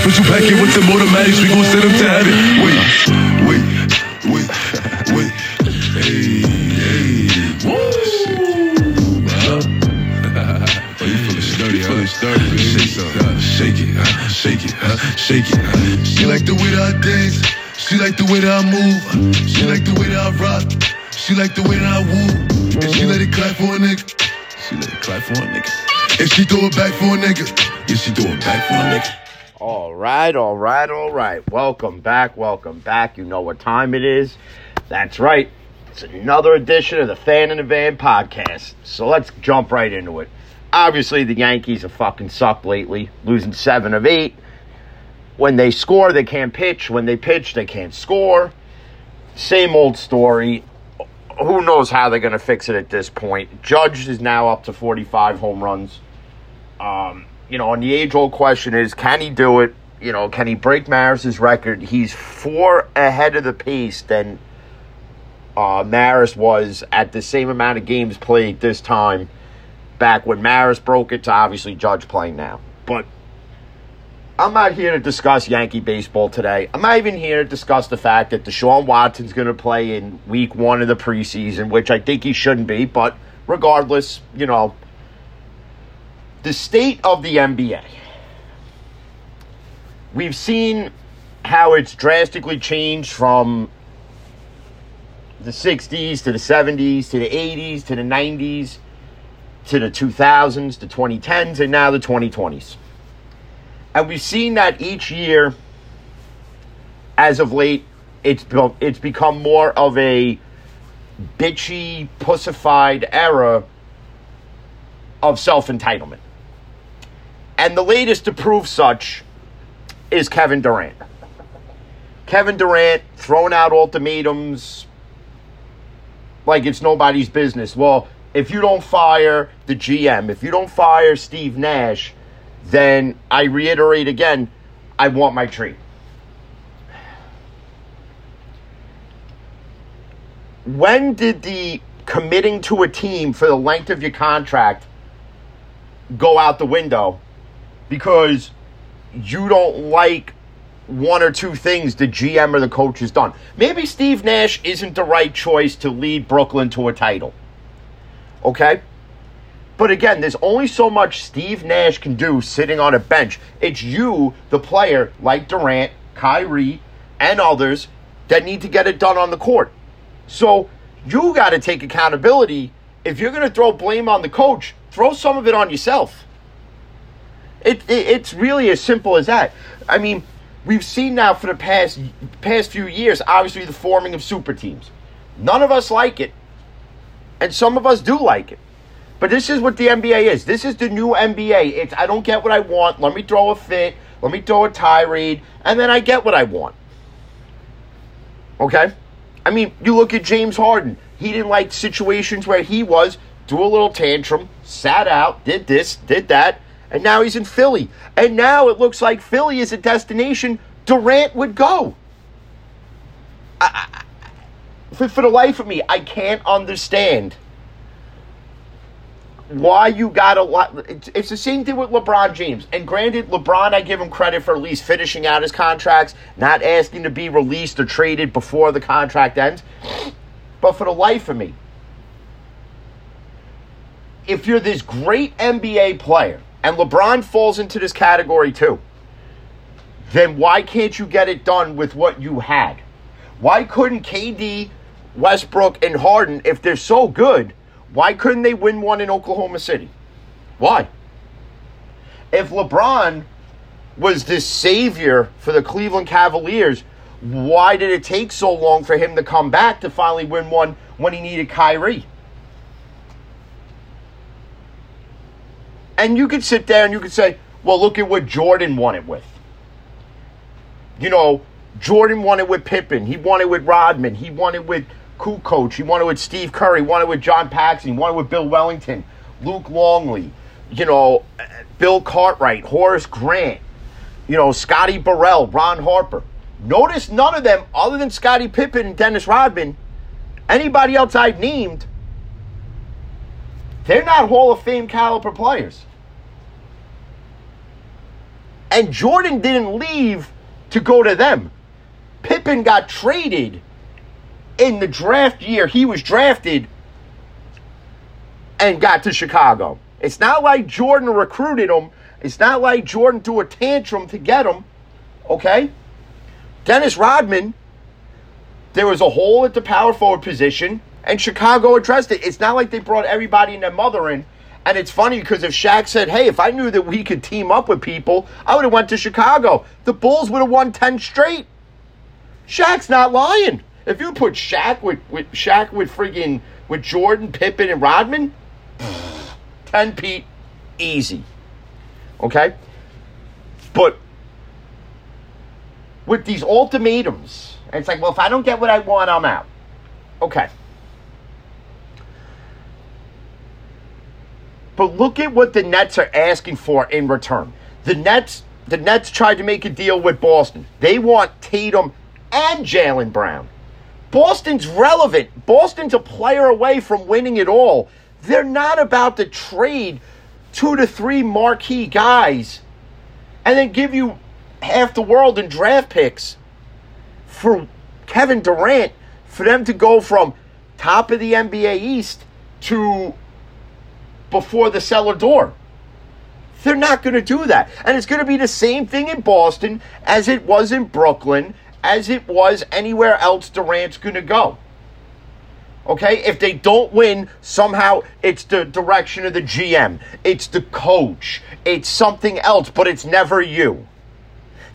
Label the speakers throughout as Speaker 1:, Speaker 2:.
Speaker 1: Back in with the automatics, we gon' send them to heaven. Wait, wait, wait, wait. Hey, hey, woo! Huh? Oh, you feeling sturdy, huh? Shake it, huh? shake it, huh? shake it, huh? shake it. Huh? She like the way that I dance. She like the way that I move. She like the way that I rock. She like the way that I woo. And she let it clap for a nigga. She let it clap for a nigga. And she throw it back for a nigga. Yeah, she throw it back for a nigga.
Speaker 2: All right, all right, all right. Welcome back, welcome back. You know what time it is. That's right. It's another edition of the Fan in the Van podcast. So let's jump right into it. Obviously, the Yankees have fucking sucked lately, losing seven of eight. When they score, they can't pitch. When they pitch, they can't score. Same old story. Who knows how they're going to fix it at this point? Judge is now up to 45 home runs. Um, you know, and the age old question is can he do it? You know, can he break Maris's record? He's four ahead of the pace than uh, Maris was at the same amount of games played this time back when Maris broke it to obviously Judge playing now. But I'm not here to discuss Yankee baseball today. I'm not even here to discuss the fact that Deshaun Watson's going to play in week one of the preseason, which I think he shouldn't be. But regardless, you know, the state of the NBA. We've seen how it's drastically changed from the 60s to the 70s to the 80s to the 90s to the 2000s, to 2010s, and now the 2020s. And we've seen that each year, as of late, it's, it's become more of a bitchy, pussified era of self entitlement. And the latest to prove such is Kevin Durant. Kevin Durant throwing out ultimatums like it's nobody's business. Well, if you don't fire the GM, if you don't fire Steve Nash, then I reiterate again, I want my trade. When did the committing to a team for the length of your contract go out the window because you don't like one or two things the GM or the coach has done. Maybe Steve Nash isn't the right choice to lead Brooklyn to a title. Okay? But again, there's only so much Steve Nash can do sitting on a bench. It's you, the player, like Durant, Kyrie, and others, that need to get it done on the court. So you got to take accountability. If you're going to throw blame on the coach, throw some of it on yourself. It, it, it's really as simple as that. I mean, we've seen now for the past past few years, obviously the forming of super teams. None of us like it, and some of us do like it. But this is what the NBA is. This is the new NBA. It's I don't get what I want. Let me throw a fit. Let me throw a tirade, and then I get what I want. Okay? I mean, you look at James Harden. He didn't like situations where he was, threw a little tantrum, sat out, did this, did that, and now he's in Philly. And now it looks like Philly is a destination Durant would go. I, I, for, for the life of me, I can't understand why you got a lot. It's, it's the same thing with LeBron James. And granted, LeBron, I give him credit for at least finishing out his contracts, not asking to be released or traded before the contract ends. But for the life of me, if you're this great NBA player, and LeBron falls into this category too, then why can't you get it done with what you had? Why couldn't KD, Westbrook, and Harden, if they're so good, why couldn't they win one in Oklahoma City? Why? If LeBron was this savior for the Cleveland Cavaliers, why did it take so long for him to come back to finally win one when he needed Kyrie? And you could sit there and you could say, well, look at what Jordan won it with. You know, Jordan won it with Pippen. He won it with Rodman. He won it with Kukoc. He won it with Steve Kerr. He won it with John Paxson. He won it with Bill Wennington, Luke Longley, you know, Bill Cartwright, Horace Grant, you know, Scotty Burrell, Ron Harper. Notice none of them, other than Scotty Pippen and Dennis Rodman, anybody else I've named, they're not Hall of Fame caliber players. And Jordan didn't leave to go to them. Pippen got traded in the draft year he was drafted and got to Chicago. It's not like Jordan recruited him. It's not like Jordan threw a tantrum to get him. Okay? Dennis Rodman, there was a hole at the power forward position, and Chicago addressed it. It's not like they brought everybody and their mother in. And it's funny because if Shaq said, "Hey, if I knew that we could team up with people, I would have went to Chicago. The Bulls would have won ten straight." Shaq's not lying. If you put Shaq with with Shaq with friggin' with Jordan, Pippen, and Rodman, ten Pete, easy. Okay, but with these ultimatums, it's like, well, if I don't get what I want, I'm out. Okay. But look at what the Nets are asking for in return. The Nets, the Nets tried to make a deal with Boston. They want Tatum and Jaylen Brown. Boston's relevant. Boston's a player away from winning it all. They're not about to trade two to three marquee guys and then give you half the world in draft picks for Kevin Durant for them to go from top of the NBA East to before the cellar door. They're not going to do that. And it's going to be the same thing in Boston as it was in Brooklyn, as it was anywhere else Durant's going to go. Okay? If they don't win, somehow it's the direction of the GM, it's the coach, it's something else, but it's never you.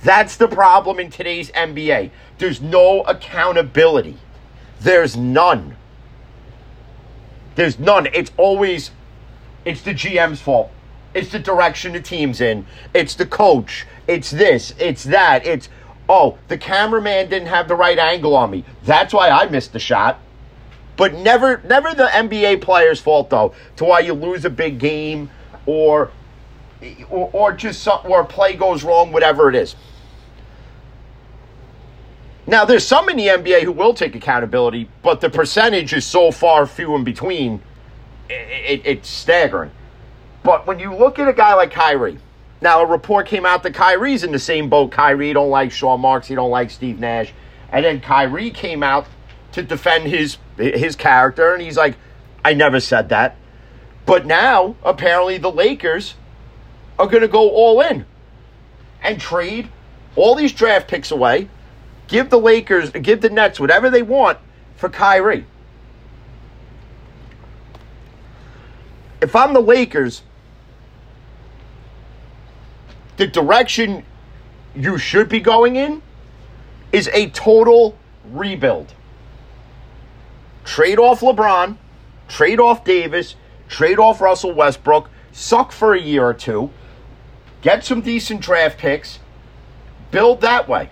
Speaker 2: That's the problem in today's NBA. There's no accountability. There's none. There's none. It's always it's the GM's fault. It's the direction the team's in. It's the coach. It's this. It's that. It's oh, the cameraman didn't have the right angle on me. That's why I missed the shot. But never never the NBA player's fault though, to why you lose a big game or or, or just some, or play goes wrong, whatever it is. Now, there's some in the NBA who will take accountability, but the percentage is so far few in between, it, it, it's staggering. But when you look at a guy like Kyrie, now a report came out that Kyrie's in the same boat. Kyrie don't like Sean Marks, he don't like Steve Nash, and then Kyrie came out to defend his his character, and he's like, "I never said that." But now, apparently, the Lakers are going to go all in and trade all these draft picks away give the Lakers, give the Nets whatever they want for Kyrie. If I'm the Lakers, the direction you should be going in is a total rebuild. Trade off LeBron, trade off Davis, trade off Russell Westbrook, suck for a year or two, get some decent draft picks, build that way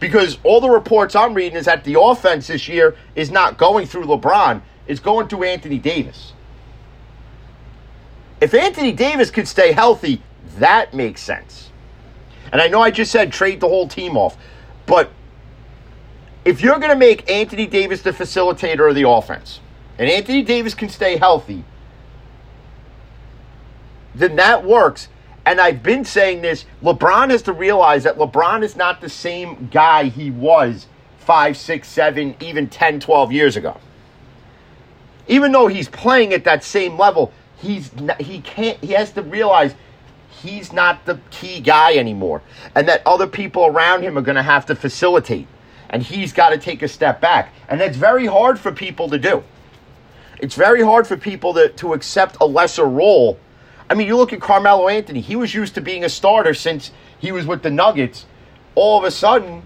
Speaker 2: because all the reports I'm reading is that the offense this year is not going through LeBron, it's going through Anthony Davis. If Anthony Davis could stay healthy, that makes sense. And I know I just said trade the whole team off, but if you're going to make Anthony Davis the facilitator of the offense, and Anthony Davis can stay healthy, then that works and I've been saying this, LeBron has to realize that LeBron is not the same guy he was five, six, seven, even 10, 12 years ago. Even though he's playing at that same level, he's he can't he has to realize he's not the key guy anymore and that other people around him are going to have to facilitate and he's got to take a step back and that's very hard for people to do it's very hard for people to, to accept a lesser role I mean, you look at Carmelo Anthony. He was used to being a starter since he was with the Nuggets. All of a sudden,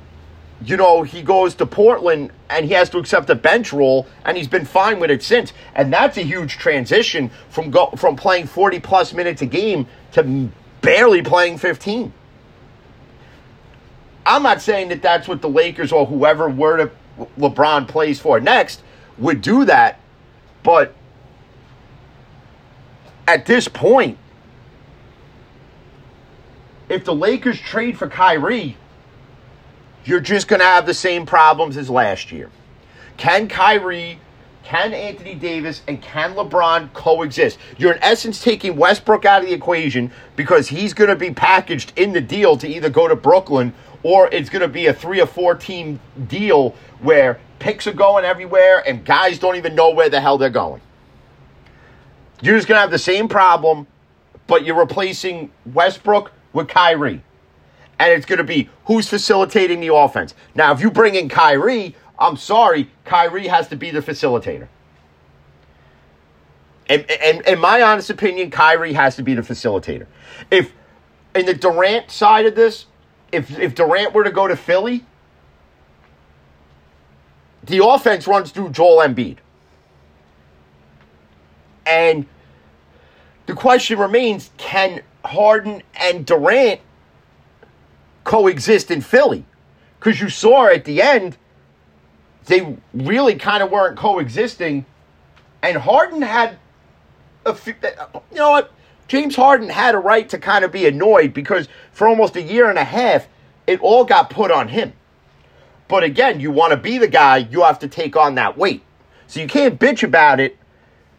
Speaker 2: you know, he goes to Portland and he has to accept a bench role, and he's been fine with it since. And that's a huge transition from go, from playing 40 plus minutes a game to barely playing 15. I'm not saying that that's what the Lakers or whoever were to LeBron plays for next would do that, but at this point, if the Lakers trade for Kyrie, you're just going to have the same problems as last year. Can Kyrie can Anthony Davis and can LeBron coexist? You're in essence taking Westbrook out of the equation because he's going to be packaged in the deal to either go to Brooklyn or it's going to be a three or four team deal where picks are going everywhere and guys don't even know where the hell they're going. You're just going to have the same problem, but you're replacing Westbrook with Kyrie. And it's going to be who's facilitating the offense. Now, if you bring in Kyrie, I'm sorry, Kyrie has to be the facilitator. And, in my honest opinion, Kyrie has to be the facilitator. If in the Durant side of this, if if Durant were to go to Philly, the offense runs through Joel Embiid. And the question remains can Harden and Durant coexist in Philly? Because you saw at the end, they really kind of weren't coexisting. And Harden had a few, uh, you know what? James Harden had a right to kind of be annoyed because for almost a year and a half, it all got put on him. But again, you want to be the guy, you have to take on that weight. So you can't bitch about it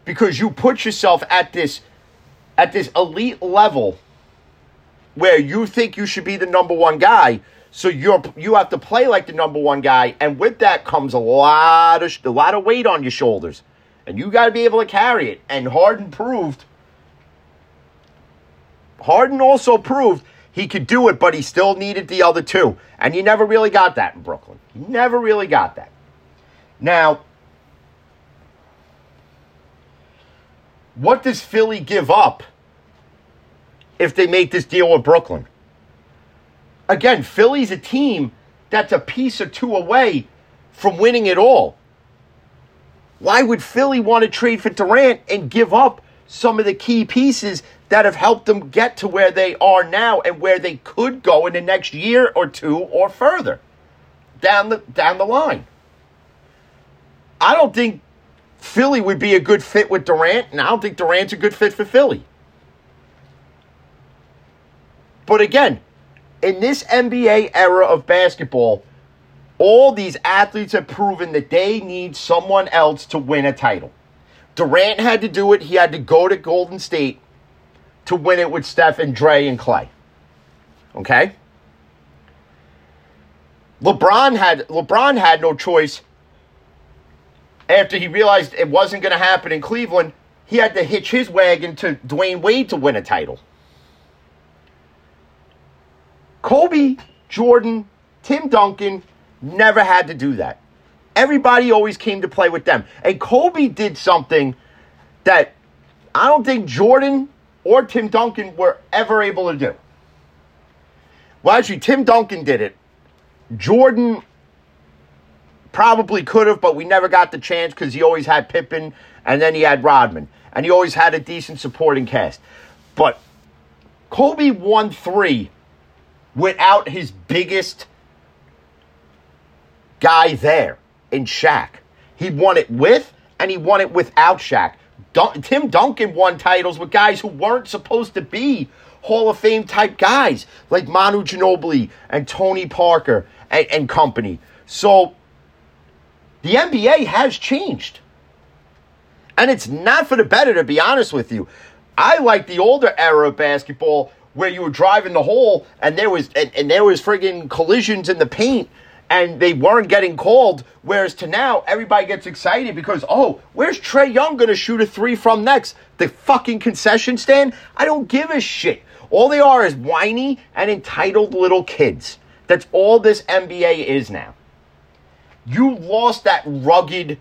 Speaker 2: because you put yourself at this at this elite level where you think you should be the number one guy. So you're you have to play like the number one guy, and with that comes a lot of a lot of weight on your shoulders, and you got to be able to carry it. And Harden proved. Harden also proved he could do it, but he still needed the other two, and you never really got that in Brooklyn. You never really got that. Now, what does Philly give up if they make this deal with Brooklyn? Again, Philly's a team that's a piece or two away from winning it all. Why would Philly want to trade for Durant and give up some of the key pieces that have helped them get to where they are now and where they could go in the next year or two or further down the down the line? I don't think Philly would be a good fit with Durant, and I don't think Durant's a good fit for Philly. But again, in this NBA era of basketball, all these athletes have proven that they need someone else to win a title. Durant had to do it. He had to go to Golden State to win it with Steph and Dre and Clay. Okay? LeBron had LeBron had no choice after he realized it wasn't going to happen in Cleveland. He had to hitch his wagon to Dwyane Wade to win a title. Kobe, Jordan, Tim Duncan never had to do that. Everybody always came to play with them. And Kobe did something that I don't think Jordan or Tim Duncan were ever able to do. Well, actually, Tim Duncan did it. Jordan probably could have, but we never got the chance because he always had Pippen and then he had Rodman. And he always had a decent supporting cast. But Kobe won three without his biggest guy there in Shaq. He won it with and he won it without Shaq. Dun- Tim Duncan won titles with guys who weren't supposed to be Hall of Fame type guys like Manu Ginobili and Tony Parker and, and company. So the NBA has changed. And it's not for the better, to be honest with you. I like the older era of basketball where you were driving the hole and there was and, and there was friggin' collisions in the paint and they weren't getting called. Whereas to now, everybody gets excited because, oh, where's Trae Young going to shoot a three from next? The fucking concession stand? I don't give a shit. All they are is whiny and entitled little kids. That's all this NBA is now. You lost that rugged,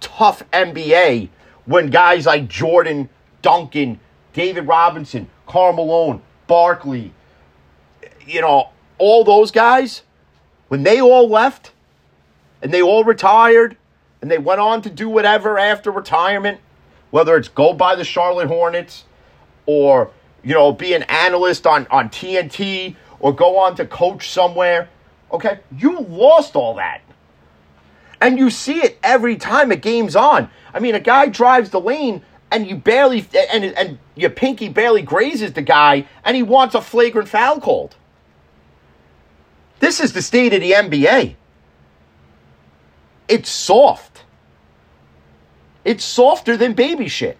Speaker 2: tough NBA when guys like Jordan, Duncan, David Robinson, Karl Malone, Barkley, you know, all those guys, when they all left and they all retired and they went on to do whatever after retirement, whether it's go buy the Charlotte Hornets or, you know, be an analyst on, on TNT or go on to coach somewhere, okay, you lost all that. And you see it every time a game's on. I mean, a guy drives the lane and you barely and and your pinky barely grazes the guy and he wants a flagrant foul called. This is the state of the NBA. It's soft. It's softer than baby shit.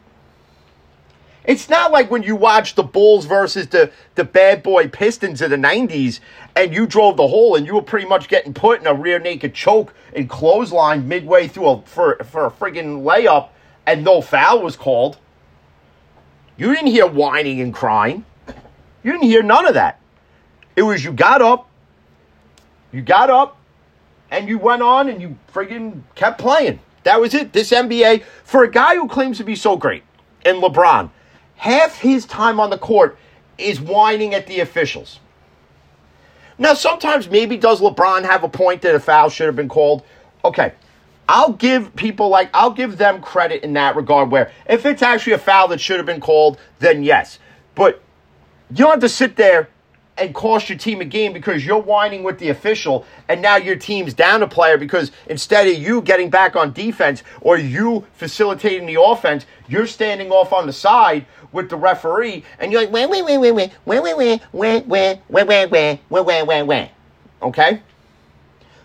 Speaker 2: It's not like when you watch the Bulls versus the, the bad boy Pistons of the 90s and you drove the hole and you were pretty much getting put in a rear naked choke and clothesline midway through a, for, for a friggin' layup and no foul was called. You didn't hear whining and crying. You didn't hear none of that. It was you got up, you got up, and you went on and you friggin' kept playing. That was it. This NBA, for a guy who claims to be so great, and LeBron, half his time on the court is whining at the officials. Now, sometimes maybe does LeBron have a point that a foul should have been called? Okay. I'll give people like, I'll give them credit in that regard where if it's actually a foul that should have been called, then yes. But you don't have to sit there and cost your team a game because you're whining with the official and now your team's down a player because instead of you getting back on defense or you facilitating the offense, you're standing off on the side with the referee and you're like, wait, wait, wait, wait, wait, wait, wait, wait, wait, wait, wait, wait, wait, wait, wait, wait, wait. Okay?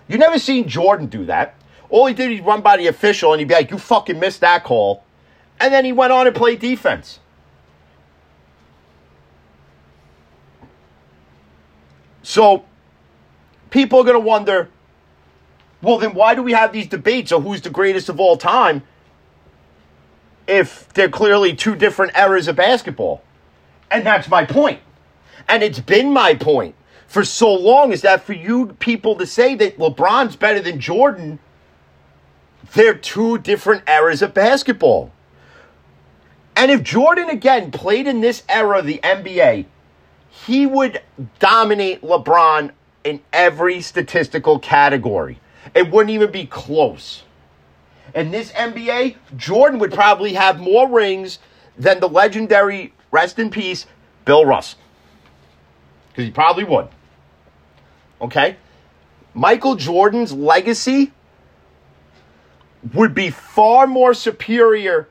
Speaker 2: You never seen Jordan do that. All he did, he'd run by the official and he'd be like, you fucking missed that call. And then he went on and played defense. So people are going to wonder, well, then why do we have these debates of who's the greatest of all time if they're clearly two different eras of basketball? And that's my point. And it's been my point for so long is that for you people to say that LeBron's better than Jordan, they're two different eras of basketball. And if Jordan again played in this era of the NBA, he would dominate LeBron in every statistical category. It wouldn't even be close. In this NBA, Jordan would probably have more rings than the legendary, rest in peace, Bill Russell. Because he probably would. Okay? Michael Jordan's legacy would be far more superior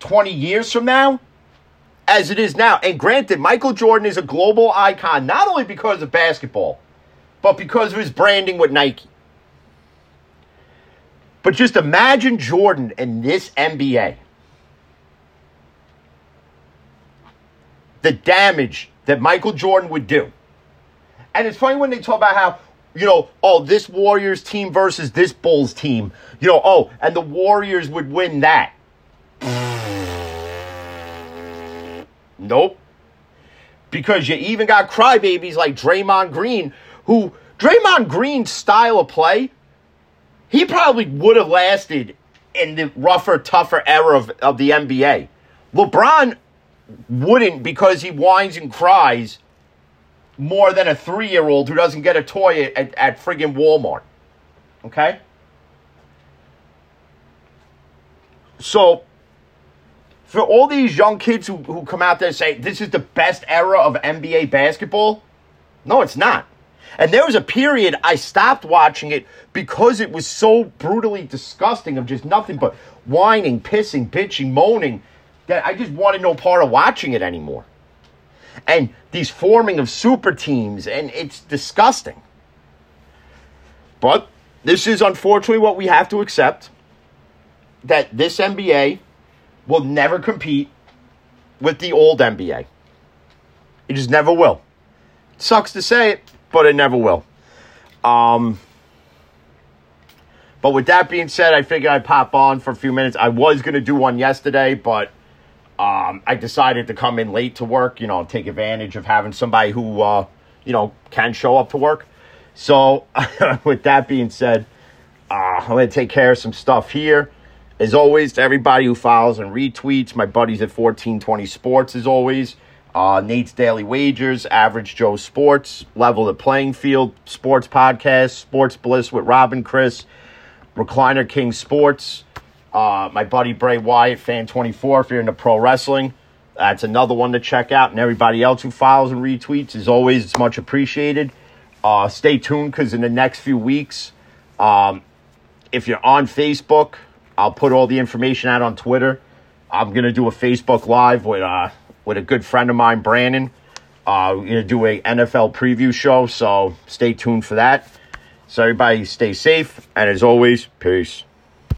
Speaker 2: 20 years from now as it is now. And granted, Michael Jordan is a global icon, not only because of basketball, but because of his branding with Nike. But just imagine Jordan in this NBA. The damage that Michael Jordan would do. And it's funny when they talk about how, you know, oh, this Warriors team versus this Bulls team. You know, oh, and the Warriors would win that. Nope. Because you even got crybabies like Draymond Green, who Draymond Green's style of play, he probably would have lasted in the rougher, tougher era of, of the NBA. LeBron wouldn't because he whines and cries more than a three year old who doesn't get a toy at, at, at friggin' Walmart. Okay? So, for all these young kids who, who come out there and say this is the best era of NBA basketball, no, it's not. And there was a period I stopped watching it because it was so brutally disgusting of just nothing but whining, pissing, bitching, moaning that I just wanted no part of watching it anymore. And these forming of super teams, and it's disgusting. But this is unfortunately what we have to accept that this NBA will never compete with the old NBA. It just never will. Sucks to say it, but it never will. Um, but with that being said, I figured I'd pop on for a few minutes. I was going to do one yesterday, but um, I decided to come in late to work, you know, take advantage of having somebody who, uh, you know, can show up to work. So, with that being said, uh, I'm going to take care of some stuff here. As always, to everybody who follows and retweets, my buddies at 1420 Sports, as always. Uh, Nate's Daily Wagers, Average Joe Sports, Level the Playing Field, Sports Podcast, Sports Bliss with Robin Chris, Recliner King Sports, uh, my buddy Bray Wyatt, Fan 24, if you're into pro wrestling. That's another one to check out. And everybody else who follows and retweets, as always, it's much appreciated. Uh, stay tuned because in the next few weeks, um, if you're on Facebook, I'll put all the information out on Twitter. I'm gonna do a Facebook Live with uh, with a good friend of mine, Brandon. Uh, we're gonna do a NFL preview show, so stay tuned for that. So everybody, stay safe, and as always, peace.